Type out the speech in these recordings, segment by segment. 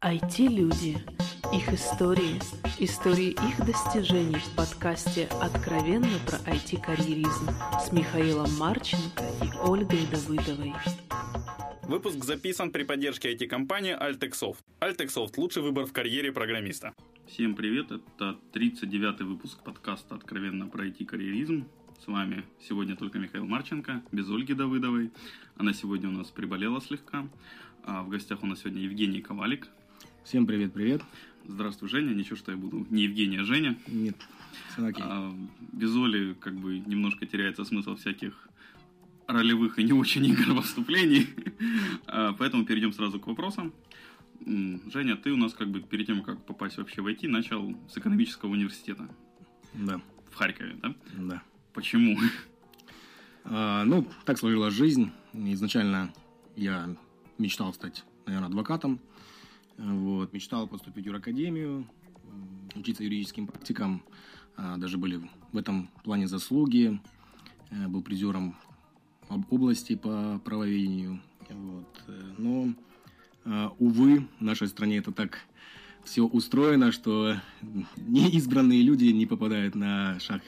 IT-люди. Их истории. Истории их достижений в подкасте «Откровенно про IT-карьеризм» с Михаилом Марченко и Ольгой Давыдовой. Выпуск записан при поддержке IT-компании Altexoft. Altexoft – лучший выбор в карьере программиста. Всем привет, это 39-й выпуск подкаста «Откровенно про IT-карьеризм». С вами сегодня только Михаил Марченко, без Ольги Давыдовой. Она сегодня у нас приболела слегка. А в гостях у нас сегодня Евгений Ковалик. Всем привет-привет. Здравствуй, Женя. Ничего, что я буду не Евгений, а Женя. Нет, все окей. А, без Оли как бы немножко теряется смысл всяких ролевых и не очень игр во вступлении. А, поэтому перейдем сразу к вопросам. Женя, ты у нас как бы перед тем, как попасть вообще в IT, начал с экономического университета Да, в Харькове, да? да. Почему? А, ну, так сложилась жизнь. Изначально я мечтал стать, наверное, адвокатом. Вот. Мечтал поступить в юракадемию, м, учиться юридическим практикам. А, Даже были в этом плане заслуги. Э, Был призером об- области по правоведению. Вот. Э, Но, увы, в нашей стране это так все устроено, что неизбранные люди не попадают на шаг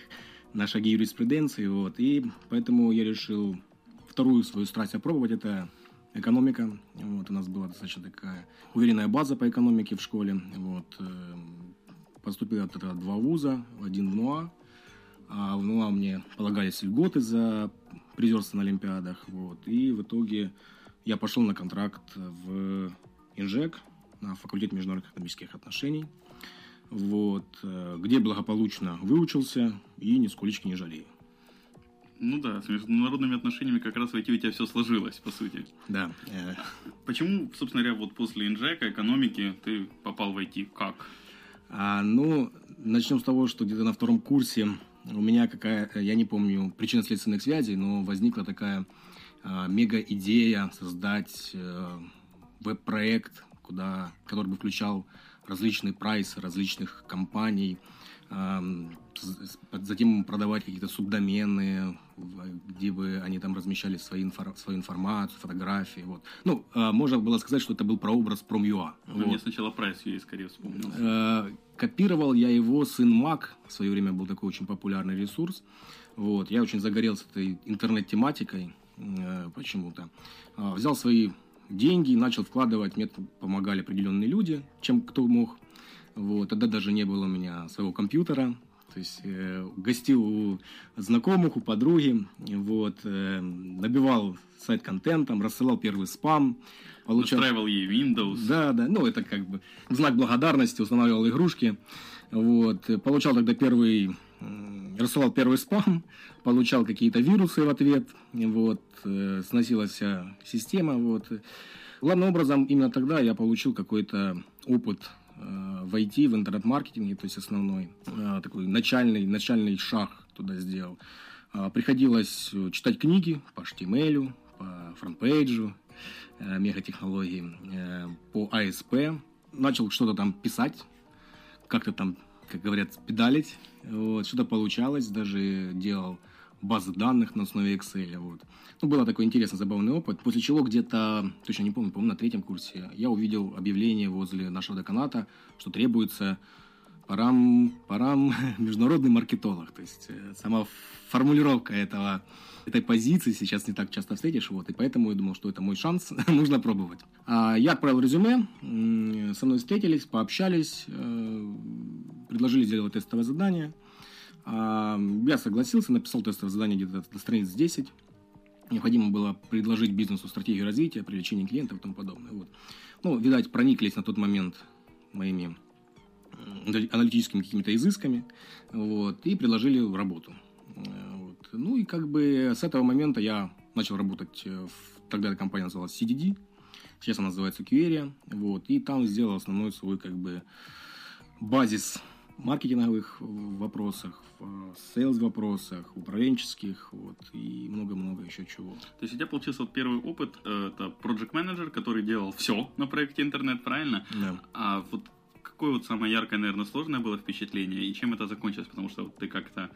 на шаги юриспруденции, вот, и поэтому я решил вторую свою страсть опробовать, это экономика, вот, у нас была достаточно такая уверенная база по экономике в школе, вот, э, поступил этого два вуза, один в НУА, а в НУА мне полагались льготы за призерство на Олимпиадах, вот, и в итоге я пошел на контракт в Инжек, на факультет международных экономических отношений, вот, э, где благополучно выучился и нисколечки не жалею. Ну да, с международными отношениями как раз в IT у тебя все сложилось, по сути. Да, э, Почему, собственно говоря, вот после инжека, экономики, ты попал в IT? Как? а, ну, начнем с того, что где-то на втором курсе у меня какая, я не помню причинно-следственных связей, но возникла такая а, мега-идея создать э, веб-проект, куда, который бы включал различные прайсы различных компаний, затем продавать какие-то субдомены, где бы они там размещали свои инфор- свою информацию, фотографии. Вот. Ну, а, можно было сказать, что это был прообраз Prom.ua. Вот. Мне сначала прайс ей скорее вспомнился. Э, Копировал я его сын Мак. В свое время был такой очень популярный ресурс. Вот. Я очень загорелся этой интернет-тематикой э, почему-то. А, Взял свои деньги и начал вкладывать. Мне помогали определенные люди, чем кто мог. Вот. Тогда даже не было у меня своего компьютера. То есть э, гостил у знакомых, у подруги, вот, э, набивал сайт контентом, рассылал первый спам, получал... Настраивал ей Windows. Да, да, ну это как бы в знак благодарности устанавливал игрушки. Вот, получал тогда первый, рассылал первый спам, получал какие-то вирусы в ответ, вот, э, сносилась вся система, вот. Главным образом, именно тогда я получил какой-то опыт э, в IT, в интернет-маркетинге, то есть основной, э, такой начальный, начальный шаг туда сделал. А, Приходилось читать книги по HTML, по FrontPage у, мегатехнологии, э, по ASP. Начал что-то там писать, как-то там, как говорят, педалить. Вот, что-то получалось, даже делал базы данных на основе Excel. Вот. Ну, был такой интересный, забавный опыт. После чего где-то, точно не помню, по-моему, на третьем курсе, я увидел объявление возле нашего деканата, что требуется парам, парам международный маркетолог. То есть э, сама формулировка этого, этой позиции сейчас не так часто встретишь, вот, и поэтому я думал, что это мой шанс, нужно пробовать. А я отправил резюме, со мной встретились, пообщались, э, предложили сделать тестовое задание. А, Я согласился, написал тестовое задание где-то до страниц 10. Необходимо было предложить бизнесу стратегию развития, привлечения клиентов и тому подобное. Вот. Ну, видать, прониклись на тот момент моими аналитическими какими-то изысками, вот, и предложили работу. Э, Вот. Ну и как бы с этого момента я начал работать э, в тогда эта компания называлась CDD, сейчас она называется Qeria, вот, и там сделал основной свой как бы базис маркетинговых вопросах, в sales вопросах, управленческих, вот, и много-много еще чего. То есть у тебя получился вот первый опыт, э, это project менеджер который делал все на проекте интернет, правильно? Да. А вот какое вот самое яркое, наверное, сложное было впечатление, и чем это закончилось? Потому что вот ты как-то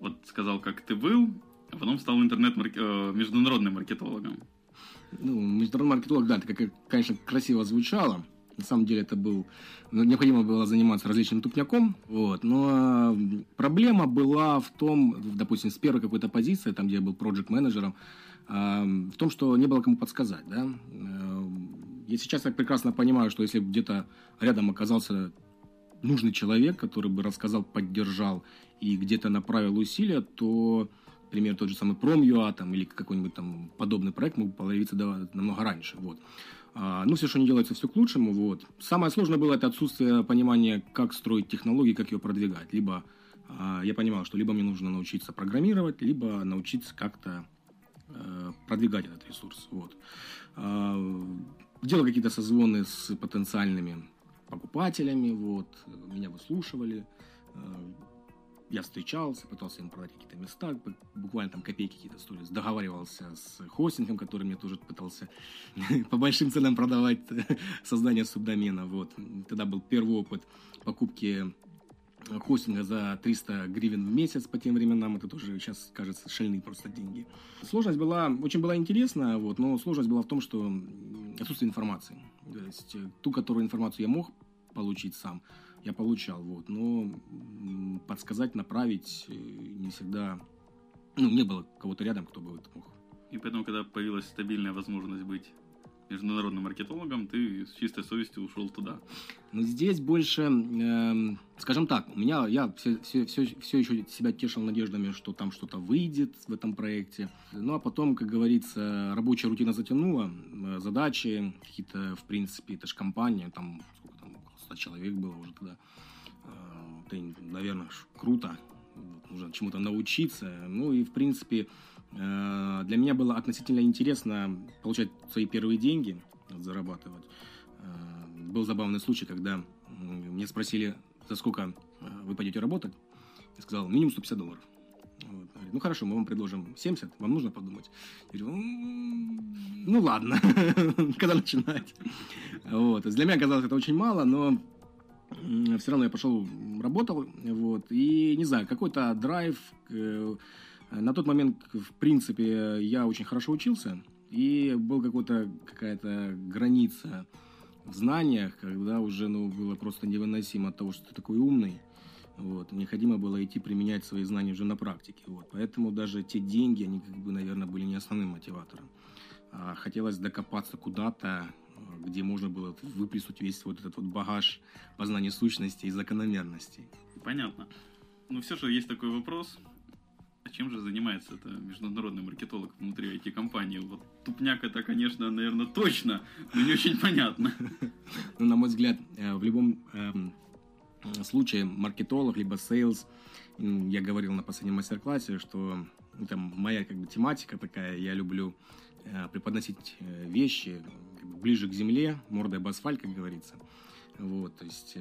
вот сказал, как ты был, а потом стал интернет э, международным маркетологом. Ну, международный маркетолог, да, это, как, конечно, красиво звучало. На самом деле это был... ну, Необходимо было заниматься различным тупняком. Вот. Но проблема была в том, допустим, с первой какой-то позиции, там, где я был проект-менеджером, в том, что не было кому подсказать. Да? Я сейчас так прекрасно понимаю, что если где-то рядом оказался нужный человек, который бы рассказал, поддержал и где-то направил усилия, то, например, тот же самый Prom.ua там, или какой-нибудь там подобный проект мог появиться да, намного раньше. Вот. А, ну, все, что не делается, все к лучшему. Вот. Самое сложное было это отсутствие понимания, как строить технологии, как ее продвигать. Либо а, я понимал, что либо мне нужно научиться программировать, либо научиться как-то а, продвигать этот ресурс. Вот. Делал какие-то созвоны с потенциальными покупателями, вот, меня выслушивали, э, я встречался, пытался им продать какие-то места, буквально там копейки какие-то стоили, договаривался с хостингом, который мне тоже пытался по большим ценам продавать создание субдомена, вот. Тогда был первый опыт покупки хостинга за 300 гривен в месяц по тем временам, это тоже сейчас кажется шальные просто деньги. Сложность была, очень была интересная, вот, но сложность была в том, что отсутствие информации. То есть э, ту, которую информацию я мог получить сам, я получал, вот, но подсказать, направить э, не всегда, ну, не было кого-то рядом, кто бы это мог. И поэтому, когда появилась стабильная возможность быть международным маркетологом, ты с чистой совестью ушел туда. Ну, здесь больше, э, скажем так, у меня, я все, все, все, все еще себя тешил надеждами, что там что-то выйдет в этом проекте. Ну, а потом, как говорится, рабочая рутина затянула, э, задачи какие-то, в принципе, это же компания, там, сколько там, 100 человек было уже тогда. Э, это, наверное, круто, нужно чему-то научиться. Ну, и, в принципе, для меня было относительно интересно получать свои первые деньги, зарабатывать. Э, был забавный случай, когда мне спросили, за сколько э, вы пойдете работать. Я сказал, минимум 150 долларов. Вот. Говорит, ну хорошо, мы вам предложим 70, вам нужно подумать. Я говорю, ну ладно, когда начинать. Вот. Для меня казалось это очень мало, но все равно я пошел, работал, вот, и не знаю, какой-то драйв, на тот момент, в принципе, я очень хорошо учился, и был какой-то, какая-то граница в знаниях, когда уже ну, было просто невыносимо от того, что ты такой умный. Вот. Необходимо было идти применять свои знания уже на практике. Вот. Поэтому даже те деньги, они, как бы, наверное, были не основным мотиватором. А хотелось докопаться куда-то, где можно было выплеснуть весь вот этот вот багаж познания сущности и закономерностей. Понятно. Но все же есть такой вопрос, чем же занимается это международный маркетолог внутри IT-компании? Вот тупняк это, конечно, наверное, точно, но не очень понятно. Ну, на мой взгляд, э, в любом эм, случае маркетолог, либо sales, я говорил на последнем мастер-классе, что это моя как бы тематика такая, я люблю э, преподносить э, вещи ближе к земле, мордой об асфальт, как говорится. Вот, то есть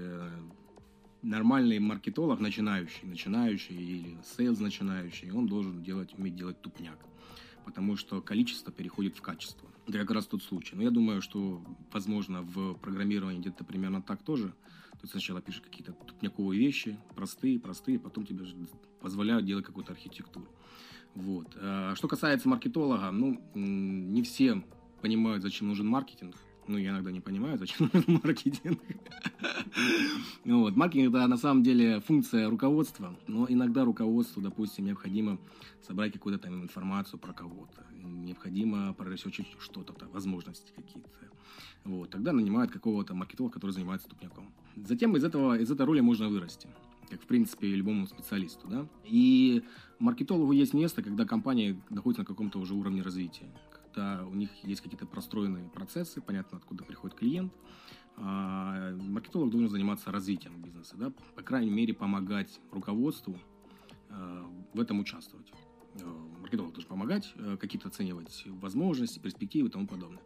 нормальный маркетолог, начинающий, начинающий или sales начинающий, он должен делать, уметь делать тупняк. Потому что количество переходит в качество. Это как раз тот случай. Но я думаю, что, возможно, в программировании где-то примерно так тоже. То есть сначала пишешь какие-то тупняковые вещи, простые, простые, потом тебе позволяют делать какую-то архитектуру. Вот. А что касается маркетолога, ну, не все понимают, зачем нужен маркетинг. Ну, я иногда не понимаю, зачем нужен маркетинг. ну, вот. Маркетинг – это на самом деле функция руководства, но иногда руководству, допустим, необходимо собрать какую-то там информацию про кого-то, необходимо проресечить что-то, там, возможности какие-то. Вот. Тогда нанимают какого-то маркетолога, который занимается ступняком. Затем из, этого, из этой роли можно вырасти как, в принципе, любому специалисту, да. И маркетологу есть место, когда компания находится на каком-то уже уровне развития когда у них есть какие-то простроенные процессы, понятно, откуда приходит клиент. А, маркетолог должен заниматься развитием бизнеса, да, по крайней мере, помогать руководству а, в этом участвовать. А, маркетолог должен помогать, какие-то оценивать возможности, перспективы и тому подобное.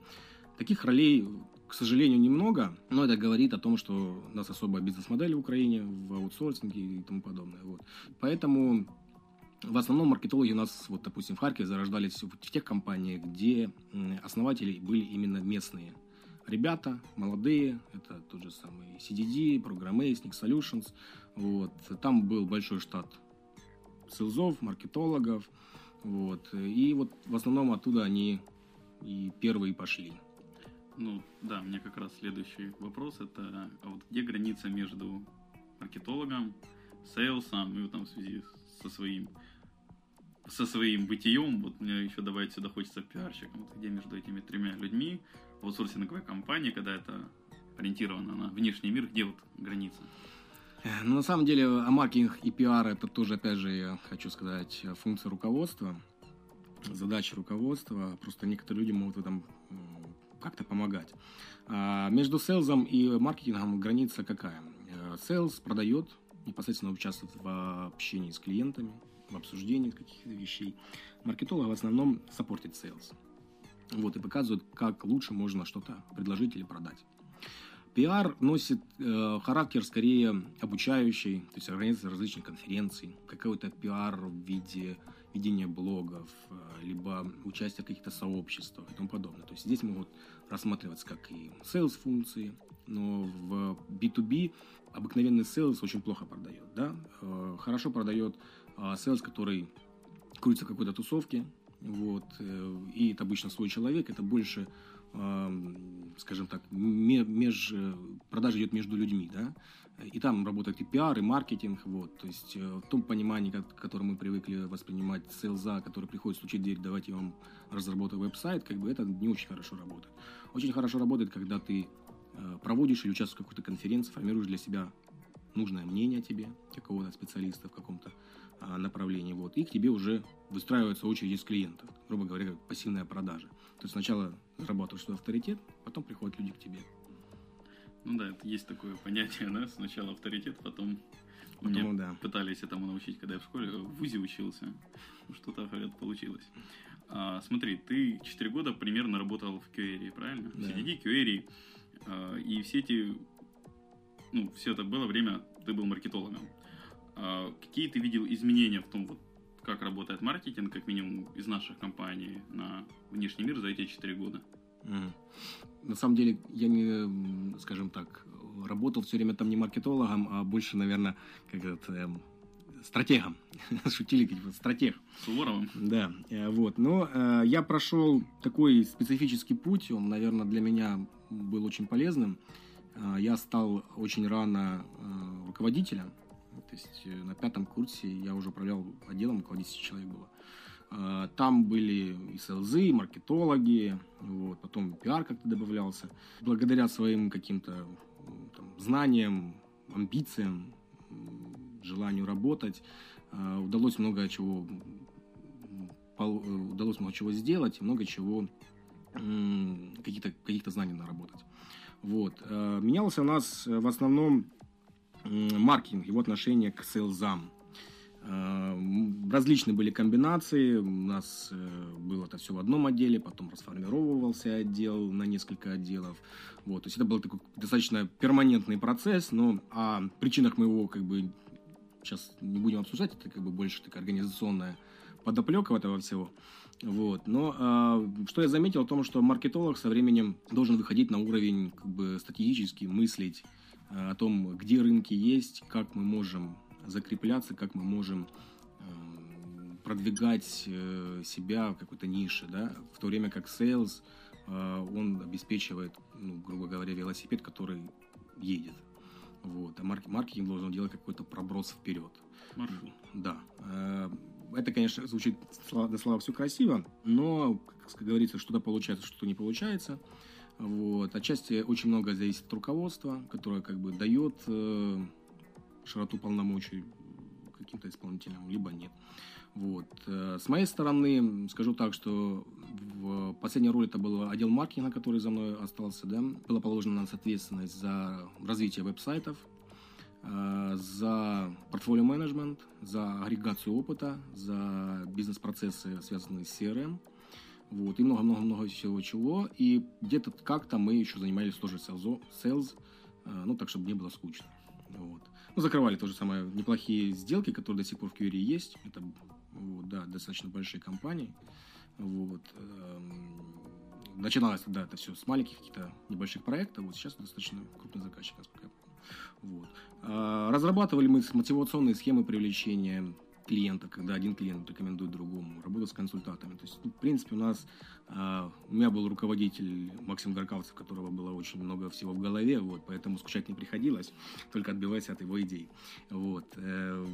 Таких ролей, к сожалению, немного, но это говорит о том, что у нас особая бизнес-модель в Украине, в аутсорсинге и тому подобное. Вот. Поэтому в основном маркетологи у нас, вот, допустим, в Харькове зарождались в тех компаниях, где основатели были именно местные. Ребята, молодые, это тот же самый CDD, Programmace, Nick Solutions. Вот. Там был большой штат селзов, маркетологов. Вот. И вот в основном оттуда они и первые пошли. Ну, да, мне как раз следующий вопрос, это а вот где граница между маркетологом, сейлсом и вот там в связи со своим со своим бытием, вот мне еще добавить сюда хочется пиарщиком, вот где между этими тремя людьми, аутсорсинговая компания, когда это ориентировано на внешний мир, где вот граница? Ну, на самом деле, а маркетинг и пиар это тоже, опять же, я хочу сказать, функция руководства, задача руководства. Просто некоторые люди могут в этом как-то помогать. А между селзом и маркетингом граница какая? Селс продает, непосредственно участвует в общении с клиентами, в обсуждении каких-то вещей. Маркетолог в основном саппортит sales. Вот, и показывает, как лучше можно что-то предложить или продать. Пиар носит э, характер скорее обучающий, то есть организация различных конференций, какой-то пиар в виде ведения блогов, э, либо участия в каких-то сообществах и тому подобное. То есть здесь могут рассматриваться как и sales функции, но в B2B обыкновенный sales очень плохо продает. Да? Э, хорошо продает э, sales, который крутится какой-то тусовке, вот, э, и это обычно свой человек, это больше скажем так, меж, продажа идет между людьми, да, и там работает и пиар, и маркетинг, вот, то есть э, в том понимании, как, которое мы привыкли воспринимать селза, который приходит стучить в дверь, давайте я вам разработаю веб-сайт, как бы это не очень хорошо работает. Очень хорошо работает, когда ты э, проводишь или участвуешь в какой-то конференции, формируешь для себя нужное мнение о тебе, какого-то специалиста в каком-то а, направлении, вот, и к тебе уже выстраивается очередь из клиентов, грубо говоря, как пассивная продажа. То есть сначала зарабатываешь свой авторитет, потом приходят люди к тебе. Ну да, это есть такое понятие, да, сначала авторитет, потом потом, меня да. пытались этому научить, когда я в школе, в ВУЗе учился. Что-то, говорят, получилось. А, смотри, ты 4 года примерно работал в QA, правильно? Да. CDD, QA, а, и все эти, ну, все это было время, ты был маркетологом. А, какие ты видел изменения в том, вот, как работает маркетинг, как минимум из наших компаний на внешний мир за эти 4 года? Mm. На самом деле, я не, скажем так, работал все время там не маркетологом, а больше, наверное, как это, эм, стратегом. Шутили, типа, стратег. Суворовым. Да, э, вот. Но э, я прошел такой специфический путь, он, наверное, для меня был очень полезным. Э, я стал очень рано э, руководителем, то есть э, на пятом курсе я уже управлял отделом, около 10 человек было. А, там были и селзы, и маркетологи, вот, потом пиар как-то добавлялся. Благодаря своим каким-то там, знаниям, амбициям, желанию работать, а, удалось много чего удалось много чего сделать, много чего каких-то каких знаний наработать. Вот. А, менялся у нас в основном маркетинг, его отношение к сейлзам. Э, различные были комбинации. У нас э, было это все в одном отделе, потом расформировывался отдел на несколько отделов. Вот, то есть это был такой достаточно перманентный процесс, но о причинах мы его как бы сейчас не будем обсуждать, это как бы больше такая организационная подоплека этого всего. Вот. Но э, что я заметил о том, что маркетолог со временем должен выходить на уровень как бы стратегический, мыслить Э, о том, где рынки есть, как мы можем закрепляться, как мы можем э, продвигать э, себя в какой-то нише, да, в то время как sales, он обеспечивает, ну, грубо говоря, велосипед, который едет. Вот. А маркетинг должен делать какой-то проброс вперед. Маршрут. Да. Это, конечно, звучит до слова все красиво, но, как говорится, что-то получается, что-то не получается. Вот. Отчасти очень много зависит от руководства, которое как бы дает э, широту полномочий каким-то исполнителям, либо нет. Вот. Э, с моей стороны, скажу так, что в последней роли это был отдел маркетинга, который за мной остался. Да? Была положена на нас ответственность за развитие веб-сайтов, за портфолио менеджмент, за агрегацию опыта, за бизнес-процессы, связанные с CRM – вот, и много-много-много всего чего. И где-то как-то мы еще занимались тоже sales, ну, так, чтобы не было скучно. Вот. Ну, закрывали то же самое неплохие сделки, которые до сих пор в QRE есть. Это, вот, да, достаточно большие компании. Вот. Начиналось тогда это все с маленьких каких-то небольших проектов. Вот сейчас достаточно крупный заказчик, насколько я. Вот. А, разрабатывали мы мотивационные схемы привлечения клиента, когда один клиент рекомендует другому, работа с консультантами. То есть, ну, в принципе, у нас, э, у меня был руководитель Максим Горкавцев, у которого было очень много всего в голове, вот, поэтому скучать не приходилось, только отбиваясь от его идей. Вот, э,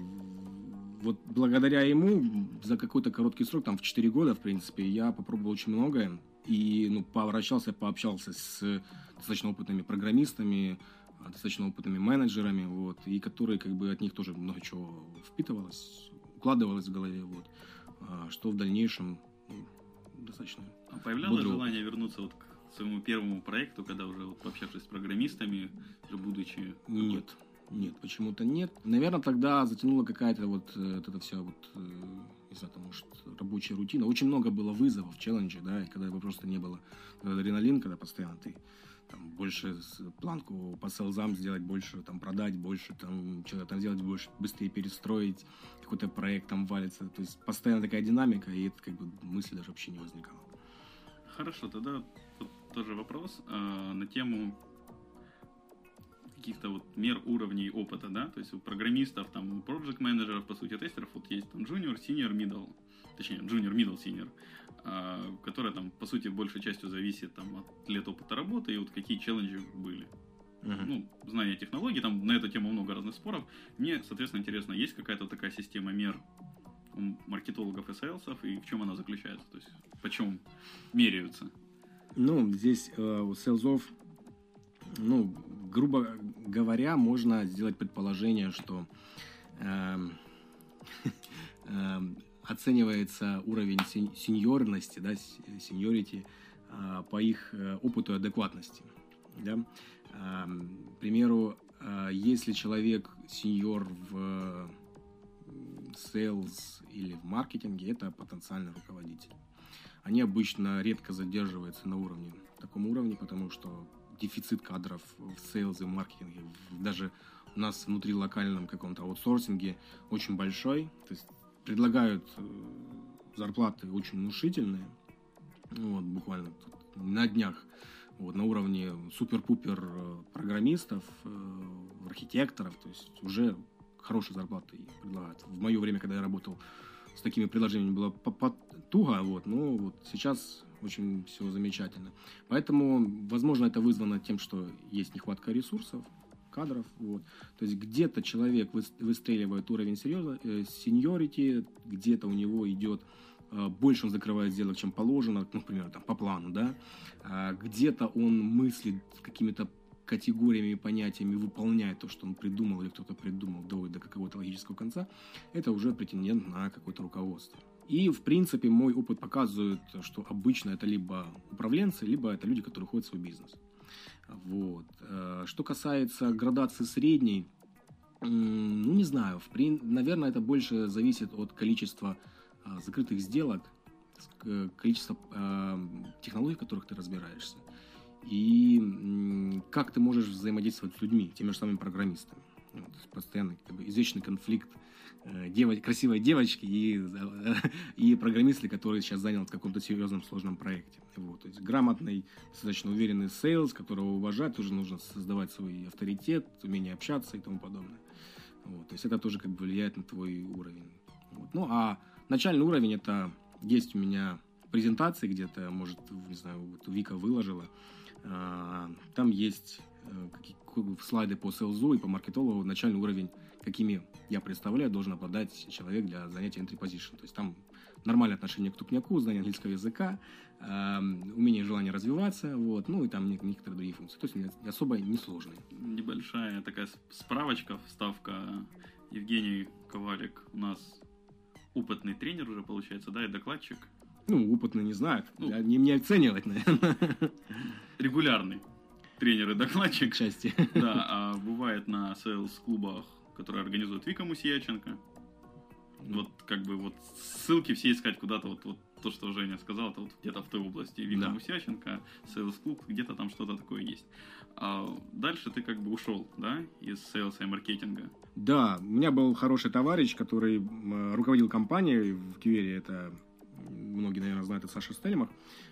вот благодаря ему за какой-то короткий срок, там в 4 года, в принципе, я попробовал очень многое, и ну, повращался, пообщался с достаточно опытными программистами, достаточно опытными менеджерами, вот, и которые как бы от них тоже много чего впитывалось, укладывалось в голове, вот, а, что в дальнейшем ну, достаточно. А появлялось бодрого. желание вернуться вот к своему первому проекту, когда уже вот пообщавшись с программистами, уже будучи... Нет, нет, почему-то нет. Наверное, тогда затянула какая-то вот, э, вот эта вся вот, э, не знаю, там, может, рабочая рутина. Очень много было вызовов, челленджей, да, и когда его просто не было адреналин, когда постоянно ты там, больше планку по селзам сделать, больше там продать, больше там что-то там сделать, больше быстрее перестроить, какой-то проект там валится. То есть постоянно такая динамика, и это как бы мысли даже вообще не возникало. Хорошо, тогда тоже вопрос э, на тему каких-то вот мер уровней опыта, да, то есть у программистов, там, у проект менеджеров, по сути, тестеров, вот есть там junior, senior, middle, точнее, junior, middle, senior, которая там, по сути, большей частью зависит там, от лет опыта работы и вот какие челленджи были. Uh-huh. Ну, знание технологий, там на эту тему много разных споров. Мне, соответственно, интересно, есть какая-то такая система мер у маркетологов и sales ов, и в чем она заключается? То есть, почем меряются? Ну, здесь э, у sales ов, ну, грубо говоря, можно сделать предположение, что э, э, оценивается уровень senior ности, да, seniority а, по их э, опыту и адекватности. Да? К примеру, а, если человек senior в sales или в маркетинге, это потенциальный руководитель. Они обычно редко задерживаются на уровне, таком уровне, потому что дефицит кадров в sales и в маркетинге, даже у нас внутри локальном каком-то аутсорсинге очень большой. То есть предлагают э, зарплаты очень внушительные, вот, буквально на днях, вот, на уровне супер-пупер э, программистов, э, архитекторов, то есть уже хорошие зарплаты предлагают. В мое время, когда я работал с такими предложениями, было туго, вот, но вот сейчас очень все замечательно. Поэтому, возможно, это вызвано тем, что есть нехватка ресурсов, кадров. Вот. То есть где-то человек выстреливает уровень э, сеньорити, где-то у него идет э, больше он закрывает сделок, чем положено, ну, например, там, по плану, да, а где-то он мыслит какими-то категориями и понятиями, выполняет то, что он придумал или кто-то придумал, доводит до какого-то логического конца, это уже претендент на какое-то руководство. И, в принципе, мой опыт показывает, что обычно это либо управленцы, либо это люди, которые ходят в свой бизнес. Вот. Э, что касается градации средней, ну, не знаю, в при... наверное, это больше зависит от количества а, закрытых сделок, количества а, технологий, в которых ты разбираешься, и как ты можешь взаимодействовать с людьми, теми же самыми программистами. Вот, постоянно как бы, извечный конфликт Э, дев... красивой девочки и, и программисты, который сейчас занял в каком-то серьезном сложном проекте. Вот. То есть грамотный, достаточно уверенный sales, которого уважать, тоже нужно создавать свой авторитет, умение общаться и тому подобное. Вот. То есть это тоже как бы влияет на твой уровень. Вот. Ну а начальный уровень это есть у меня презентации где-то, может, не знаю, вот Вика выложила. А, там есть э, слайды по селзу и по маркетологу начальный уровень какими я представляю, должен обладать человек для занятия entry position. То есть там нормальное отношение к тупняку, знание английского языка, э, умение и желание развиваться, вот, ну и там некоторые другие функции. То есть особо несложные. Небольшая такая справочка, вставка. Евгений Ковалик у нас опытный тренер уже получается, да, и докладчик. Ну, опытный не знаю, ну, не мне оценивать, наверное. Регулярный тренер и докладчик. Части. Да, а бывает на сейлс-клубах который организует Вика Мусияченко. Вот как бы вот ссылки все искать куда-то, вот, вот то, что Женя сказал, это вот где-то в той области. Вика да. Мусяченко, Sales Club, где-то там что-то такое есть. А дальше ты как бы ушел, да, из сейлса и маркетинга. Да, у меня был хороший товарищ, который руководил компанией в Кивере, это многие, наверное, знают, это Саша Стельмах.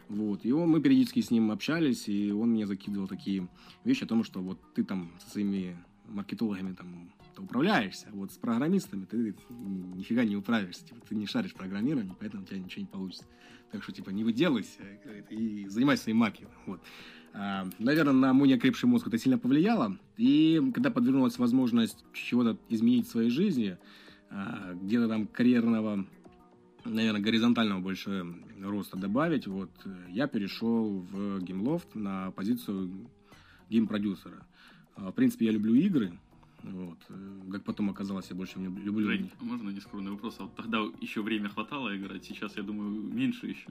Вот. И он, мы периодически с ним общались, и он мне закидывал такие вещи о том, что вот ты там со своими маркетологами там ты управляешься, а вот с программистами ты нифига не управишься, типа, ты не шаришь программирование, поэтому у тебя ничего не получится. Так что, типа, не выделывайся и занимайся своим маркетингом. Вот. А, наверное, на мой неокрепший мозг это сильно повлияло. И когда подвернулась возможность чего-то изменить в своей жизни, а, где-то там карьерного, наверное, горизонтального больше роста добавить, вот я перешел в Gameloft на позицию game-продюсера. А, в принципе, я люблю игры, вот. Как потом оказалось, я больше не люблю. Жень, можно нескромный вопрос? А вот тогда еще время хватало играть, сейчас, я думаю, меньше еще.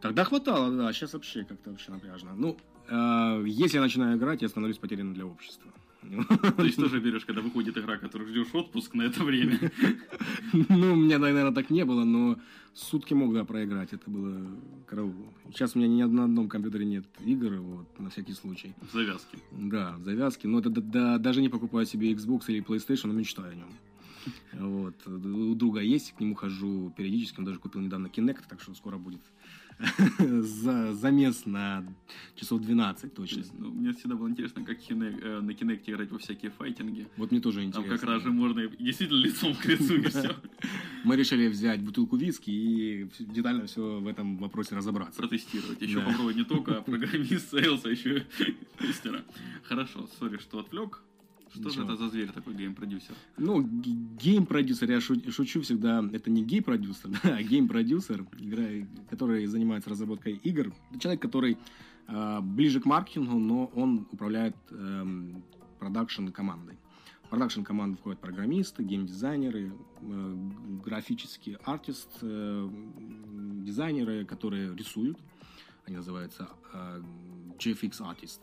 Тогда хватало, да, сейчас вообще как-то вообще напряжно. Ну, э, если я начинаю играть, я становлюсь потерянным для общества. То есть тоже берешь, когда выходит игра, которую ждешь отпуск на это время? Ну, у меня, наверное, так не было, но сутки мог, да, проиграть. Это было караул. Сейчас у меня ни на одном компьютере нет игр, вот, на всякий случай. В завязке. Да, в завязке. Но это да, даже не покупаю себе Xbox или PlayStation, но мечтаю о нем. Вот. У друга есть, к нему хожу периодически. Он даже купил недавно Kinect, так что скоро будет замес на часов 12 точно. Есть, ну, мне всегда было интересно, как Kinect, э, на Kinect играть во всякие файтинги. Вот мне тоже интересно. Там как раз же можно действительно лицом к лицу и все. Мы решили взять бутылку виски и детально все в этом вопросе разобраться. Протестировать. Еще попробовать не только программист, sales, а еще тестера. Хорошо, sorry, что отвлек. Что Ничего. же это за зверь такой game-продюсер? Ну, game-продюсер, я шучу всегда, это не гей-продюсер, а game-продюсер, который занимается разработкой игр. Это человек, который э, ближе к маркетингу, но он управляет э, production-командой. В production команду входят программисты, геймдизайнеры, э, графические артист, э, дизайнеры, которые рисуют. Они называются э, GFX Artist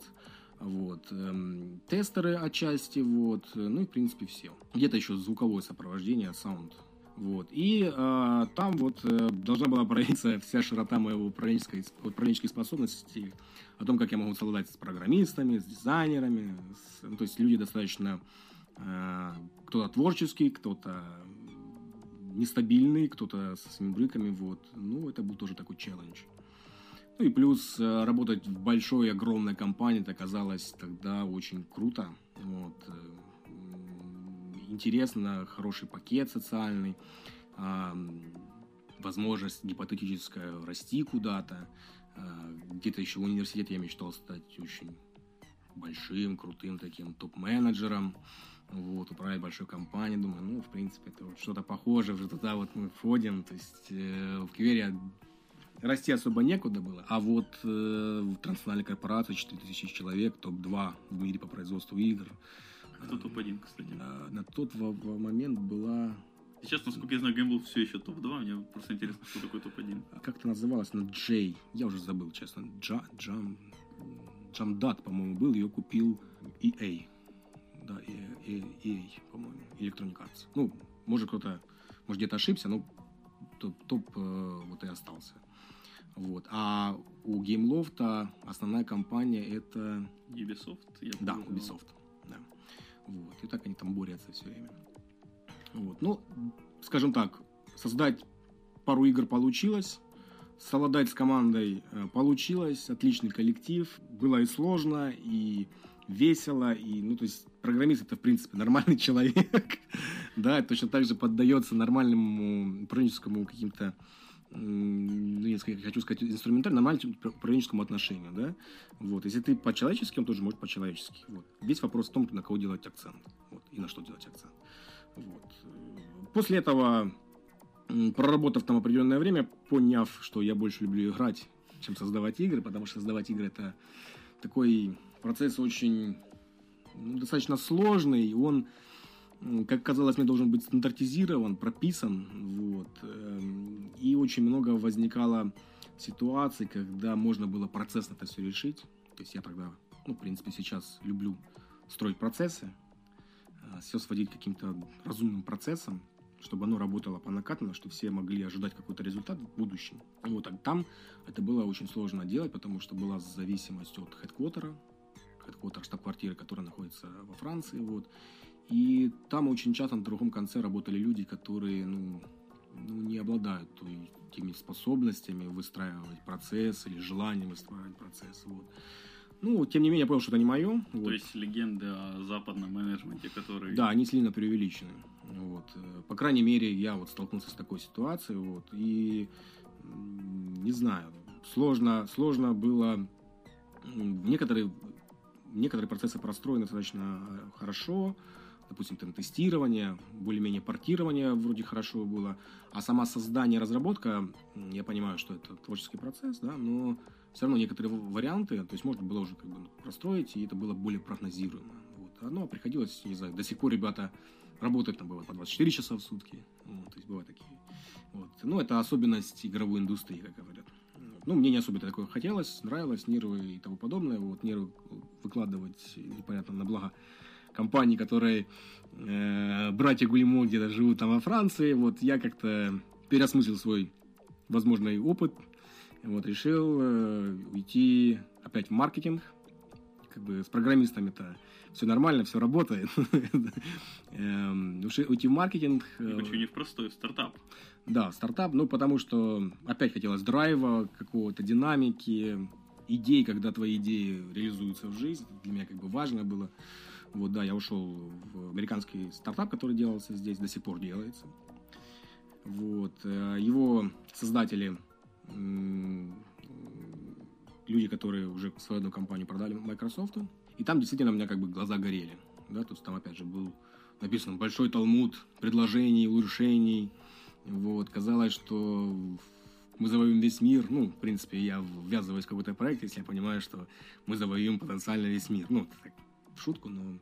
вот, эм, тестеры отчасти, вот, ну и, в принципе, все. Где-то еще звуковое сопровождение, саунд, вот. И э, там вот э, должна была проявиться вся широта моего управленческой, управленческой способности, о том, как я могу совладать с программистами, с дизайнерами. С, ну, то есть люди достаточно э, кто-то творческий, кто-то нестабильный, кто-то со своими брыками. Вот. Ну, это был тоже такой челлендж. Ну и плюс э, работать в большой, огромной компании, это казалось тогда очень круто. Вот. Э, интересно, хороший пакет социальный, возможность гипотетическая расти куда-то. Э, где-то еще в университете я мечтал стать очень большим, крутым таким топ-менеджером, вот, управлять большой компанией, думаю, ну, в принципе, это вот что-то похожее, уже туда вот мы входим, то есть э, в Кивере расти особо некуда было. А вот э, в транснациональной корпорации 4000 человек, топ-2 в мире по производству игр. Кто топ-1, кстати? На, на тот момент была... Сейчас, насколько я знаю, Гэмбл все еще топ-2. Мне просто интересно, что такое топ-1. А как это называлось? На Джей. Я уже забыл, честно. Джа, Джам... Джамдат, по-моему, был. Ее купил EA. Да, EA, EA по-моему. Electronic Arts. Ну, может, кто-то... Может, где-то ошибся, но топ, топ э, вот и остался. Вот. А у Геймлофта основная компания это... Ubisoft? Я да, понимаю. Ubisoft. Да. Вот. И так они там борются все время. Вот. Ну, скажем так, создать пару игр получилось. Совладать с командой э, получилось. Отличный коллектив. Было и сложно, и весело. И, ну, то есть, программист это, в принципе, нормальный человек. да, точно так же поддается нормальному управленческому каким-то ну, я хочу сказать, инструментально, нормальному управленческому отношению, да, вот, если ты по-человечески, он тоже может по-человечески, вот, весь вопрос в том, на кого делать акцент, вот, и на что делать акцент, вот. После этого, проработав там определенное время, поняв, что я больше люблю играть, чем создавать игры, потому что создавать игры это такой процесс очень ну, достаточно сложный, и он как казалось мне, должен быть стандартизирован, прописан. Вот. Эм, и очень много возникало ситуаций, когда можно было процессно это все решить. То есть я тогда, ну, в принципе, сейчас люблю строить процессы, э, все сводить каким-то разумным процессам, чтобы оно работало по накатанно, чтобы все могли ожидать какой-то результат в будущем. Вот, а там это было очень сложно делать, потому что была зависимость от хедквотера, хедквотер штаб-квартиры, которая находится во Франции, вот, и там очень часто на другом конце работали люди, которые, ну, ну не обладают той, теми способностями выстраивать процесс или желанием выстраивать процесс. Вот. Ну, тем не менее, я понял, что это не мое. То Вот. есть легенды о западном менеджменте, который... Да, они сильно преувеличены. Вот. По крайней мере, я вот столкнулся с такой ситуацией. Вот, и не знаю, сложно, сложно было. Некоторые, некоторые процессы простроены достаточно э, хорошо. Допустим, там тестирование, более-менее портирование вроде хорошо было. А сама создание, разработка, я понимаю, что это творческий процесс, да, но все равно некоторые варианты, то есть можно было уже как бы ну, простроить, и это было более прогнозируемо. Вот. Оно приходилось, не знаю, до сих пор ребята работают там бывает по 24 часа в сутки. Вот, то есть бывают такие. Вот. Ну, это особенность игровой индустрии, как говорят. Ну, мне не особо такое хотелось, нравилось, нервы и тому подобное. Вот, нервы выкладывать, непонятно, на благо компаний, которые э, братья Гульмо где-то живут там во Франции. Вот я как-то переосмыслил свой возможный опыт. Вот, решил э, уйти опять в маркетинг. Как бы с программистами-то все нормально, все работает. Эм, Уйти в маркетинг. э, Почему не в простой, стартап? да, стартап, ну, потому что опять хотелось драйва, какого-то динамики, идей, когда твои идеи реализуются в жизнь. Для меня как бы важно было. Вот, да, я ушел в американский стартап, который делался здесь, до сих пор делается. Вот, э, его создатели, люди, которые уже свою одну компанию продали Microsoft, и там действительно у меня как бы глаза горели, да, то есть там опять же был написан большой талмуд предложений, улучшений, вот, казалось, что мы завоюем весь мир. Ну, в принципе, я ввязываюсь в какой-то проект, если я понимаю, что мы завоюем потенциально весь мир. Ну, так, шутку, но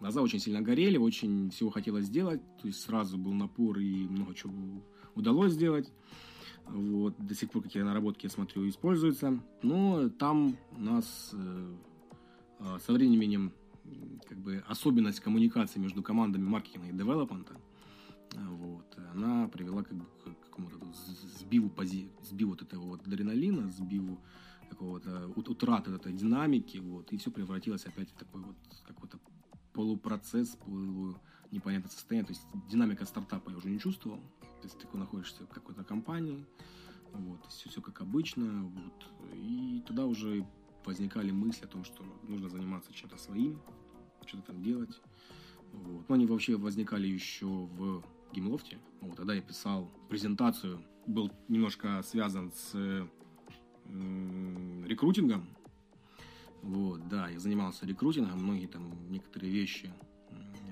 глаза очень сильно горели, очень всего хотелось сделать. То есть сразу был напор и много чего удалось сделать. Вот, до сих пор какие наработки, я смотрю, используются. Но там нас э, э, со временем как бы особенность коммуникации между командами маркетинга и девелопмента вот, она привела как бы к какому-то сбиву, пози... сбиву вот этого вот адреналина, сбиву какого-то ут- утраты этой динамики, вот, и все превратилось опять в такой вот какой-то полупроцесс, полу непонятное состояние, то есть динамика стартапа я уже не чувствовал, то есть ты находишься в какой-то компании, вот, все, все как обычно, вот, и тогда уже возникали мысли о том, что нужно заниматься чем-то своим, что-то там делать, вот. Но они вообще возникали еще в Гимлофте. Вот, тогда я писал презентацию, был немножко связан с м, рекрутингом. Вот, да, я занимался рекрутингом, многие там некоторые вещи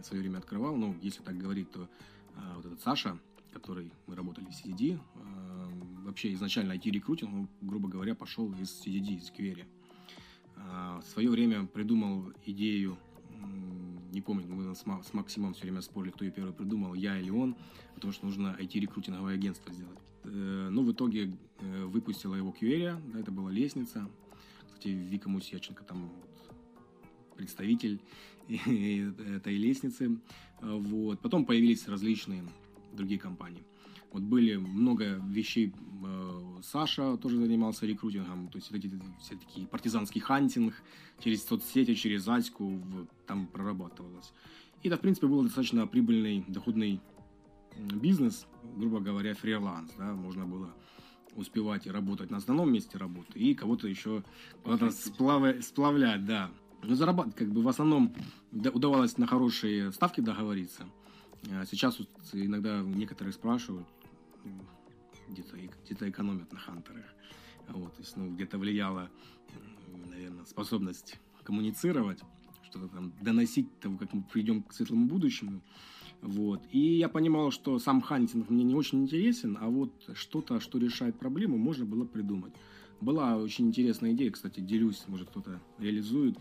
в свое время открывал. Ну, если так говорить, то а, вот этот Саша, который мы работали в CDD, а, вообще изначально IT-рекрутинг, он, грубо говоря, пошел из CDD, из Query. А, в свое время придумал идею, не помню, мы с с Максимом все время спорили, кто ее первый придумал, я или он, потому что нужно IT-рекрутинговое агентство сделать. Э, Ну, в итоге э, выпустила его Query, да, это была лестница. Кстати, Вика Мусеченко там вот представитель этой лестницы. Вот. Потом появились различные другие компании. Вот были много вещей. э, Саша тоже занимался рекрутингом, то есть вот эти все такие партизанский hunting через соцсети, через Аську в- там прорабатывалось. И это, в принципе, был достаточно прибыльный, доходный бизнес, грубо говоря, фриланс, да, можно было успевать и работать на основном месте работы и кого-то еще куда-то сплава- сплавлять, да. Но зарабатывать, как бы в основном да- удавалось на хорошие ставки договориться. А Сейчас вот иногда некоторые спрашивают, м, где-то где экономят на хантерах. Вот, то есть, ну, где-то влияла, наверное, способность коммуницировать, что-то там доносить того, как мы придем к светлому будущему. Вот. И я понимал, что сам хантинг мне не очень интересен, а вот что-то, что решает проблему, можно было придумать. Была очень интересная идея, кстати, делюсь, может кто-то реализует.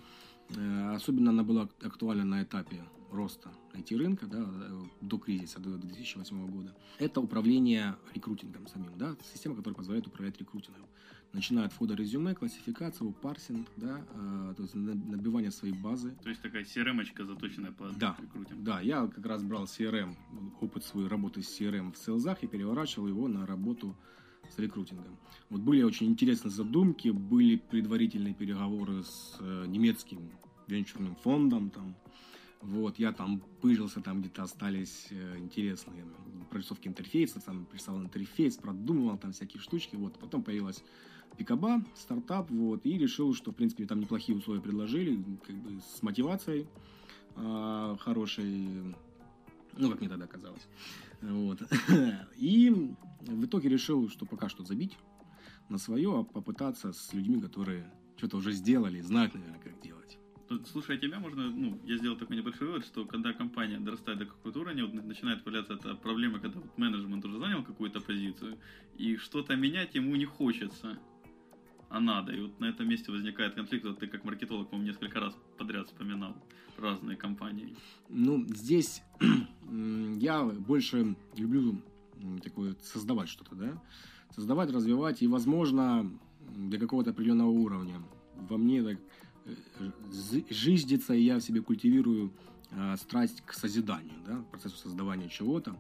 Э, Особенно она была актуальна на этапе роста IT-рынка, да, э, до кризиса, до 2008 года. Это управление рекрутингом самим, да, система, которая позволяет управлять рекрутингом. Начиная от входа резюме, классификацию, парсинг, да, э, то есть на- набивание своей базы, То есть такая CRM-очка, заточенная под Да. рекрутинг. да, я как раз брал CRM, опыт своей работы с CRM в селзах и переворачивал его на работу с рекрутингом. Вот были очень интересные задумки, были предварительные переговоры с э, немецким венчурным фондом, там, вот, я там пыжился, там где-то остались э, интересные прорисовки интерфейса, там писал интерфейс, продумывал там всякие штучки, вот, потом появилась Пикаба, стартап, вот, и решил, что, в принципе, там неплохие условия предложили, как бы с мотивацией э, хорошей, ну, как мне тогда казалось. Вот. И в итоге решил, что пока что забить на свое, а попытаться с людьми, которые что-то уже сделали, знают, наверное, как делать. Слушая тебя, можно, ну, я сделал такой небольшой вывод, что когда компания дорастает до какого-то уровня, вот начинает появляться эта проблема, когда вот менеджмент уже занял какую-то позицию, и что-то менять ему не хочется, а надо. И вот на этом месте возникает конфликт. Вот ты как маркетолог, по-моему, несколько раз подряд вспоминал разные компании. Ну, здесь я больше люблю такое создавать что-то, да, создавать, развивать, и, возможно, до какого-то определенного уровня. Во мне так э, жиздится, и я в себе культивирую э, страсть к созиданию, да, процессу создавания чего-то.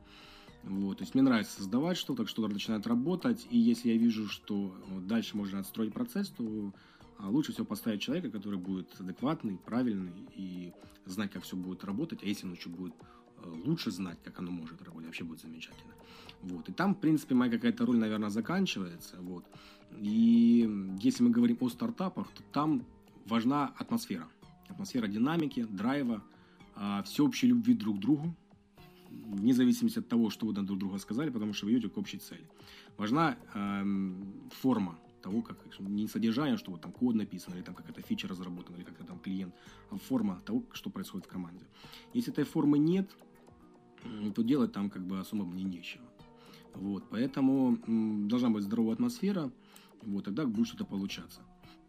Вот, то есть мне нравится создавать что-то, что-то начинает работать, и если я вижу, что дальше можно отстроить процесс, то а, лучше всего поставить человека, который будет адекватный, правильный и знать, как все будет работать, а если он еще будет э, лучше знать, как оно может работать, вообще будет замечательно. Вот. И там, в принципе, моя какая-то роль, наверное, заканчивается. Вот. И если мы говорим о стартапах, то там важна атмосфера. Атмосфера динамики, драйва, а, всеобщей любви друг к другу, вне зависимости от того, что вы друг друга сказали, потому что вы идете к общей цели. Важна э, форма того, как не содержание, что вот там код написан, или там какая-то фича разработана, или как-то там клиент, а форма того, что происходит в команде. Если этой формы нет, то делать там как бы особо мне нечего. Вот, поэтому должна быть здоровая атмосфера, вот, тогда будет что-то получаться.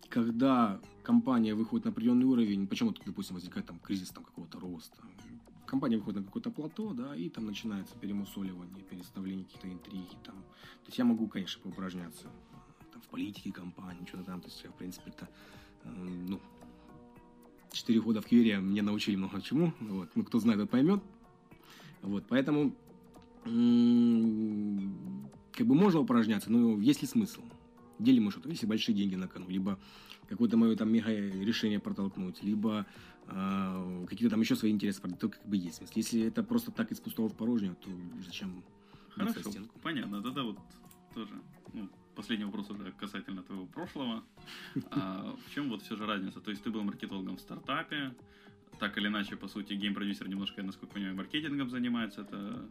Когда компания выходит на определенный уровень, почему-то, допустим, возникает там кризис там, какого-то роста, компания выходит на какое-то плато, да, и там начинается перемусоливание, переставление каких-то интриги, там. То есть я могу, конечно, поупражняться там, в политике компании, что-то там, то есть я, в принципе, это, э, ну, четыре года в Кивере меня научили много чему, вот, ну, кто знает, тот поймет, вот, поэтому как бы можно упражняться, но есть ли смысл? Делим мы что-то, если большие деньги на кону, либо какое-то мое там мега решение протолкнуть, либо э, какие-то там еще свои интересы, то как бы есть смысл. Если это просто так из пустого в порожнее, то зачем Хорошо, понятно, тогда вот тоже, ну, последний вопрос уже касательно твоего прошлого. А, в чем вот все же разница? То есть ты был маркетологом в стартапе, так или иначе, по сути, гейм-продюсер немножко, насколько понимаю, маркетингом занимается. Это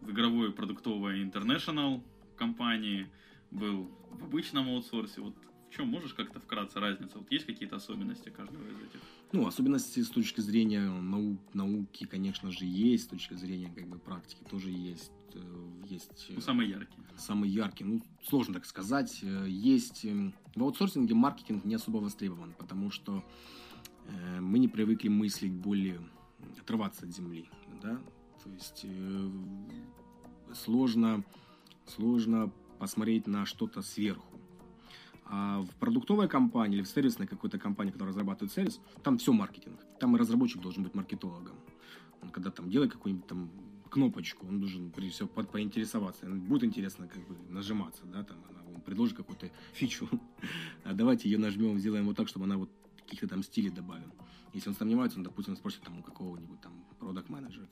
в игровой продуктовой international компании, был в обычном аутсорсе. Вот в чем можешь как-то вкратце разница? Вот есть какие-то особенности каждого из этих? Ну, особенности с точки зрения нау- науки, конечно же, есть, с точки зрения как бы практики тоже есть. Э, есть ну, самые яркие. Самые яркие. Ну, сложно так сказать. Э, есть эм, в аутсорсинге маркетинг не особо востребован, потому что э, мы не привыкли мыслить более отрываться от земли, да, то есть э, сложно, сложно посмотреть на что-то сверху. А в продуктовой компании или в сервисной какой-то компании, которая разрабатывает сервис, там все маркетинг. Там и разработчик должен быть маркетологом. Он когда там делает какую-нибудь там кнопочку, он должен прежде всего по поинтересоваться. Будет интересно как бы нажиматься, да, там он предложит какую-то фичу. А давайте ее нажмем, сделаем вот так, чтобы она вот каких-то там стилей добавим. Если он сомневается, он, допустим, спросит там у какого-нибудь там продакт менеджера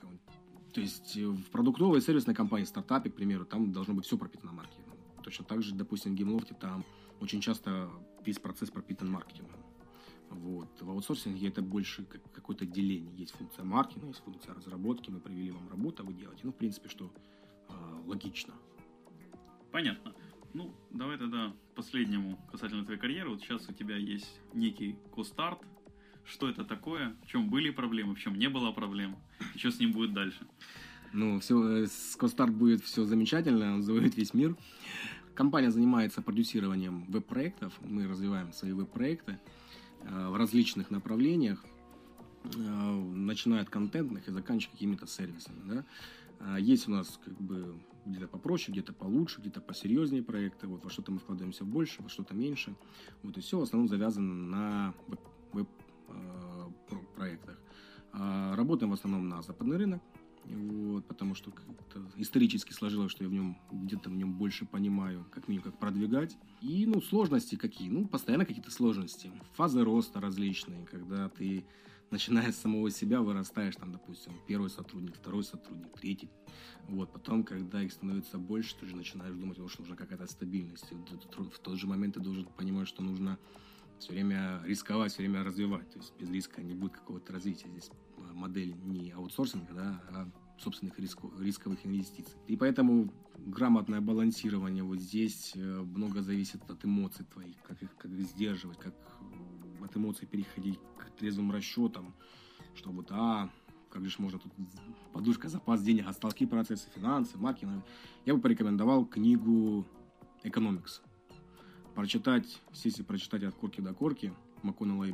то есть э, в продуктовой сервисной компании, стартапе, к примеру, там должно быть все пропитано маркетингом. Точно так же, допустим, в Геймлофте там очень часто весь процесс пропитан маркетингом. Вот. В аутсорсинге это больше как какое-то деление. Есть функция маркетинга, есть функция разработки, мы провели вам работу, а вы делаете. Ну, в принципе, что э, логично. Понятно. Ну, давай тогда последнему касательно твоей карьеры. Вот сейчас у тебя есть некий костарт, что это такое, в чем были проблемы, в чем не было проблем, и что с ним будет дальше. Ну, все, с Костарт будет все замечательно, он завоюет весь мир. Компания занимается продюсированием веб-проектов, мы развиваем свои веб-проекты э, в различных направлениях, э, начиная от контентных и заканчивая какими-то сервисами. Да? А есть у нас как бы где-то попроще, где-то получше, где-то посерьезнее проекты. Вот, во что-то мы вкладываемся больше, во что-то меньше. Вот, и все в основном завязано на веб, веб Э. А работаем в основном на западный рынок, вот, потому что исторически сложилось, что я в нем где-то в нем больше понимаю, как минимум, как продвигать. И, ну, сложности какие? Ну, постоянно какие-то сложности. Фазы роста различные, когда ты начиная с самого себя, вырастаешь, там, допустим, первый сотрудник, второй сотрудник, третий. Вот, потом, когда их становится больше, ты уже начинаешь думать, что нужна какая-то стабильность. В тот же момент ты должен понимать, что нужно все время рисковать, все время развивать. То есть без риска не будет какого-то развития. Здесь модель не аутсорсинга, да, а собственных рисков, рисковых инвестиций. И поэтому грамотное балансирование вот здесь э, много зависит от эмоций твоих, как их, как их сдерживать, как от эмоций переходить к трезвым расчетам, что вот, а, как же можно тут подушка, запас денег, осталки процессы, финансы, маркетинг. Я бы порекомендовал книгу «Экономикс». Прочитать, сесть прочитать от корки до корки, Макконнелла и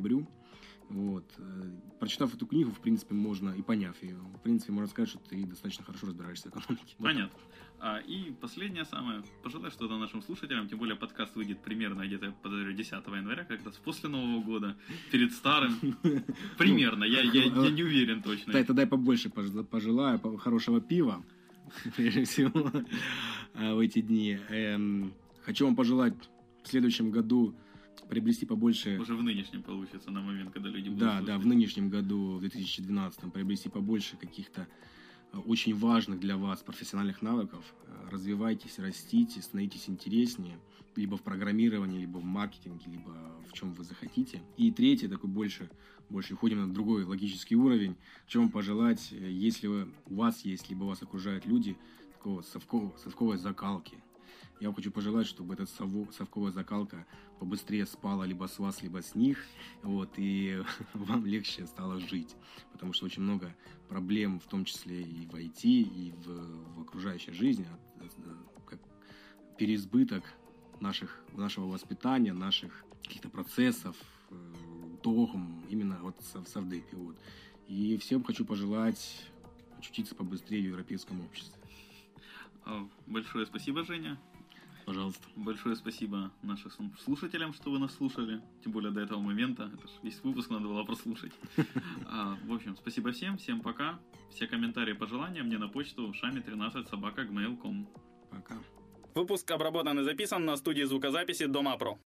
вот. Э, прочитав эту книгу, в принципе, можно и поняв ее, в принципе, можно сказать, что ты достаточно хорошо разбираешься в экономике. Понятно. А, и последнее самое. Пожелаю что-то нашим слушателям, тем более подкаст выйдет примерно где-то, подожди, 10 января, как раз после Нового года, перед старым. Примерно, я, я, я не уверен точно. Да, тогда я побольше пожелаю хорошего пива, прежде всего, а, в эти дни. Эм, хочу вам пожелать в следующем году приобрести побольше... Уже в нынешнем получится, на момент, когда люди будут Да, слушать. да, в нынешнем году, в 2012, приобрести побольше каких-то э, очень важных для вас профессиональных навыков. Э, развивайтесь, растите, становитесь интереснее, либо в программировании, либо в маркетинге, либо в чем вы захотите. И третье, такой больше, больше уходим на другой логический уровень. Чем пожелать, э, если у вас есть, либо вас окружают люди такого совкового, совковой закалки – я вам хочу пожелать, чтобы эта совковая закалка побыстрее спала либо с вас, либо с них, вот, и вам легче стало жить, потому что очень много проблем, в том числе и в IT, и в, в окружающей жизни, как переизбыток наших, нашего воспитания, наших каких-то процессов, э, догм, именно вот в совдепе. Вот. И всем хочу пожелать очутиться побыстрее в европейском обществе. А, большое спасибо, Женя. Пожалуйста. Большое спасибо нашим слушателям, что вы нас слушали. Тем более до этого момента. Это же весь выпуск надо было прослушать. А, в общем, спасибо всем. Всем пока. Все комментарии, пожелания мне на почту шами13 собака Пока. Выпуск обработан и записан на студии звукозаписи Дома Про.